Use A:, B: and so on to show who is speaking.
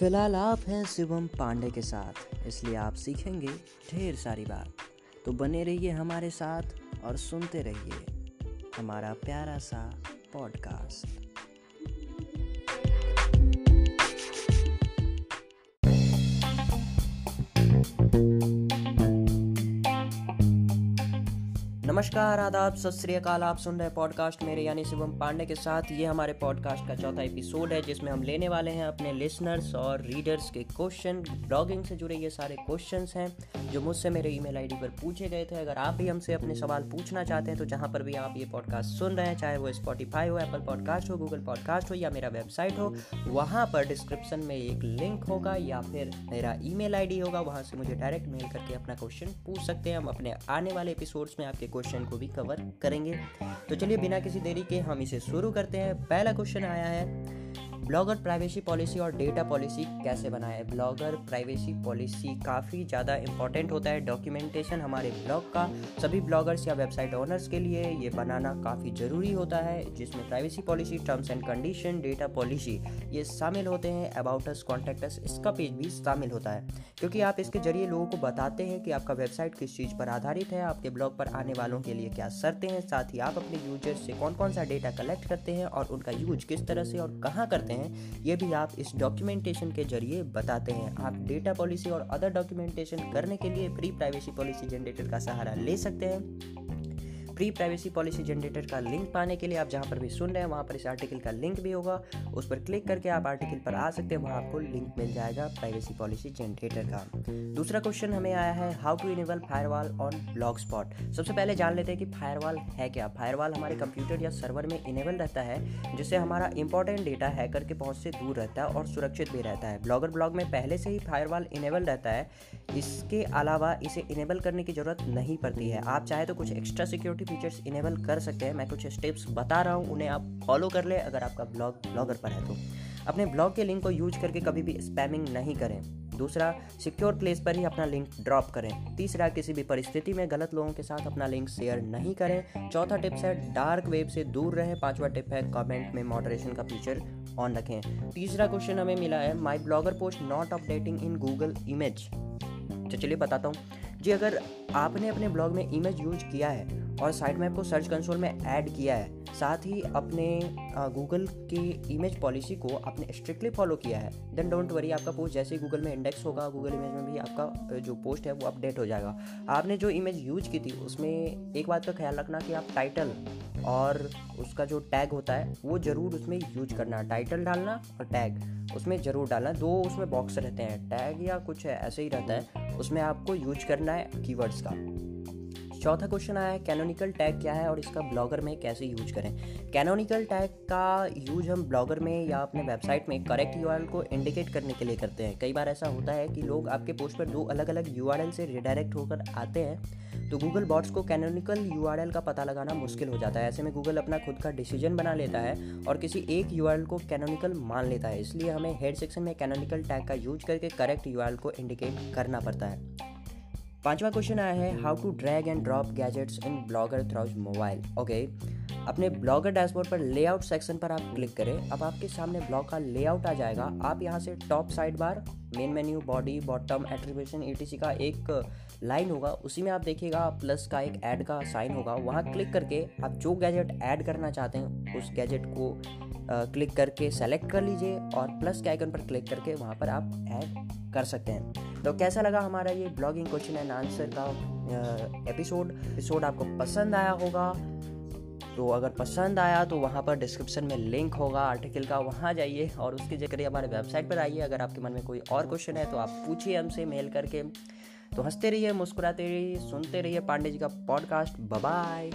A: फ़िलहाल आप हैं शिवम पांडे के साथ, इसलिए आप सीखेंगे ढेर सारी बात। तो बने रहिए हमारे साथ और सुनते रहिए हमारा प्यारा सा पॉडकास्ट नमस्कार, आदाब, सत श्रीकाल आप सुन रहे पॉडकास्ट मेरे यानी शिवम पांडे के साथ। ये हमारे पॉडकास्ट का चौथा एपिसोड है, जिसमें हम लेने वाले हैं अपने लिसनर्स और रीडर्स के क्वेश्चन ब्लॉगिंग से जुड़े ये सारे क्वेश्चंस हैं, जो मुझसे मेरे ईमेल आईडी पर पूछे गए थे। अगर आप भी हमसे अपने सवाल पूछना चाहते हैं तो जहाँ पर भी आप ये पॉडकास्ट सुन रहे हैं, चाहे वो स्पॉटीफाई हो एप्पल पॉडकास्ट हो गूगल पॉडकास्ट हो, या मेरा वेबसाइट हो, वहाँ पर डिस्क्रिप्शन में एक लिंक होगा, या फिर मेरा ई मेल होगा, वहाँ से मुझे डायरेक्ट मेल करके अपना क्वेश्चन पूछ सकते हैं। हम अपने आने वाले एपिसोड्स में आपके क्वेश्चन को भी कवर करेंगे। तो चलिए बिना किसी देरी के हम इसे शुरू करते हैं। पहला क्वेश्चन आया है ब्लॉगर प्राइवेसी पॉलिसी और डेटा पॉलिसी कैसे बनाए? ब्लॉगर प्राइवेसी पॉलिसी काफ़ी ज़्यादा इंपॉर्टेंट होता है। डॉक्यूमेंटेशन हमारे ब्लॉग का, सभी ब्लॉगर्स या वेबसाइट ओनर्स के लिए ये बनाना काफ़ी ज़रूरी होता है, जिसमें privacy policy terms and condition data policy ये शामिल होते हैं। अबाउट अस इसका पेज भी शामिल होता है। क्योंकि आप इसके ज़रिए लोगों को बताते हैं कि आपका वेबसाइट किस चीज़ पर आधारित है, आपके ब्लॉग पर आने वालों के लिए क्या शर्तें हैं, साथ ही आप अपने यूज़र्स से कौन कौन सा डेटा कलेक्ट करते हैं और उनका यूज़ किस तरह से और कहाँ करते हैं। हैं। ये भी आप इस डॉक्यूमेंटेशन के ज़रिए बताते हैं। आप डेटा पॉलिसी और अदर डॉक्यूमेंटेशन करने के लिए प्री प्राइवेसी पॉलिसी जनरेटर का सहारा ले सकते हैं। प्री प्राइवेसी पॉलिसी जनरेटर का लिंक पाने के लिए आप जहाँ पर भी सुन रहे हैं, वहाँ पर इस आर्टिकल का लिंक भी होगा। उस पर क्लिक करके आप आर्टिकल पर आ सकते हैं, वहाँ आपको लिंक मिल जाएगा प्राइवेसी पॉलिसी जनरेटर का। दूसरा क्वेश्चन हमें आया है how to enable firewall on Blogspot सबसे पहले जान लेते हैं कि फायरवॉल है क्या? फायरवॉल हमारे कंप्यूटर या सर्वर में इनेबल रहता है, जिससे हमारा इंपॉर्टेंट डेटा हैकर के पहुँच से दूर रहता है और सुरक्षित भी रहता है। ब्लॉगर ब्लॉग में पहले से ही फायरवॉल इनेबल रहता है, इसके अलावा इसे इनेबल करने की ज़रूरत नहीं पड़ती है। आप चाहे तो कुछ एक्स्ट्रा सिक्योरिटी फीचर्स इनेबल कर सकते हैं, मैं कुछ स्टेप्स बता रहा हूँ, उन्हें आप फॉलो कर ले, अगर आपका ब्लॉग ब्लॉगर पर है तो। अपने ब्लॉग के लिंक को यूज़ करके कभी भी स्पैमिंग नहीं करें। दूसरा सिक्योर प्लेस पर ही अपना लिंक ड्रॉप करें। तीसरा, किसी भी परिस्थिति में गलत लोगों के साथ अपना लिंक शेयर नहीं करें। चौथा टिप्स है डार्क वेब से दूर रहें। पांचवा टिप है कमेंट में मॉडरेशन का फीचर ऑन रखें। तीसरा क्वेश्चन हमें मिला है my Blogger post not updating in Google image चलिए बताता हूँ। जी, अगर आपने अपने ब्लॉग में इमेज यूज़ किया है और साइड मैप को सर्च कंसोल में ऐड किया है, साथ ही अपने गूगल की इमेज पॉलिसी को आपने स्ट्रिक्टली फॉलो किया है देन डोंट वरी आपका पोस्ट जैसे ही गूगल में इंडेक्स होगा गूगल इमेज में भी आपका जो पोस्ट है वो अपडेट हो जाएगा। आपने जो इमेज यूज़ की थी, उसमें एक बात का ख्याल रखना कि आप टाइटल और उसका जो टैग होता है, वो ज़रूर उसमें यूज़ करना टाइटल डालना और टैग उसमें ज़रूर डालना, दो उसमें बॉक्स रहते हैं टैग या कुछ है ऐसे ही रहता है उसमें आपको यूज़ करना है कीवर्ड्स का। चौथा क्वेश्चन आया है कैनोनिकल टैग क्या है और इसका ब्लॉगर में कैसे यूज़ करें? कैनोनिकल टैग का यूज़ हम ब्लॉगर में या अपने वेबसाइट में करेक्ट यू को इंडिकेट करने के लिए करते हैं। कई बार ऐसा होता है कि लोग आपके पोस्ट पर दो अलग अलग यू से रिडायरेक्ट होकर आते हैं। तो गूगल बॉट्स को कैनोनिकल यूआरएल का पता लगाना मुश्किल हो जाता है। ऐसे में गूगल अपना खुद का डिसीज़न बना लेता है और किसी एक यूआरएल को कैनोनिकल मान लेता है। इसलिए हमें हेड सेक्शन में कैनोनिकल टैग का यूज़ करके करेक्ट यूआरएल को इंडिकेट करना पड़ता है। पांचवा क्वेश्चन आया है how to drag and drop gadgets in Blogger through mobile okay अपने ब्लॉगर डैशबोर्ड पर लेआउट सेक्शन पर आप क्लिक करें। अब आपके सामने ब्लॉग का लेआउट आ जाएगा। आप यहाँ से top sidebar main menu body bottom attribution etc का एक लाइन होगा, उसी में आप देखिएगा प्लस का एक ऐड का साइन होगा। वहाँ क्लिक करके आप जो गैजेट ऐड करना चाहते हैं, उस गैजेट को क्लिक करके सेलेक्ट कर लीजिए और प्लस के आइकन पर क्लिक करके वहाँ पर आप ऐड कर सकते हैं। तो कैसा लगा हमारा ये ब्लॉगिंग क्वेश्चन एंड आंसर का एपिसोड एपिसोड आपको पसंद आया होगा तो अगर पसंद आया तो वहाँ पर डिस्क्रिप्शन में लिंक होगा आर्टिकल का, वहाँ जाइए और उसके ज़रिए हमारे वेबसाइट पर आइए। अगर आपके मन में कोई और क्वेश्चन है तो आप पूछिए हमसे मेल करके। तो हँसते रहिए, मुस्कुराते रहिए, सुनते रहिए पांडे जी का पॉडकास्ट बाय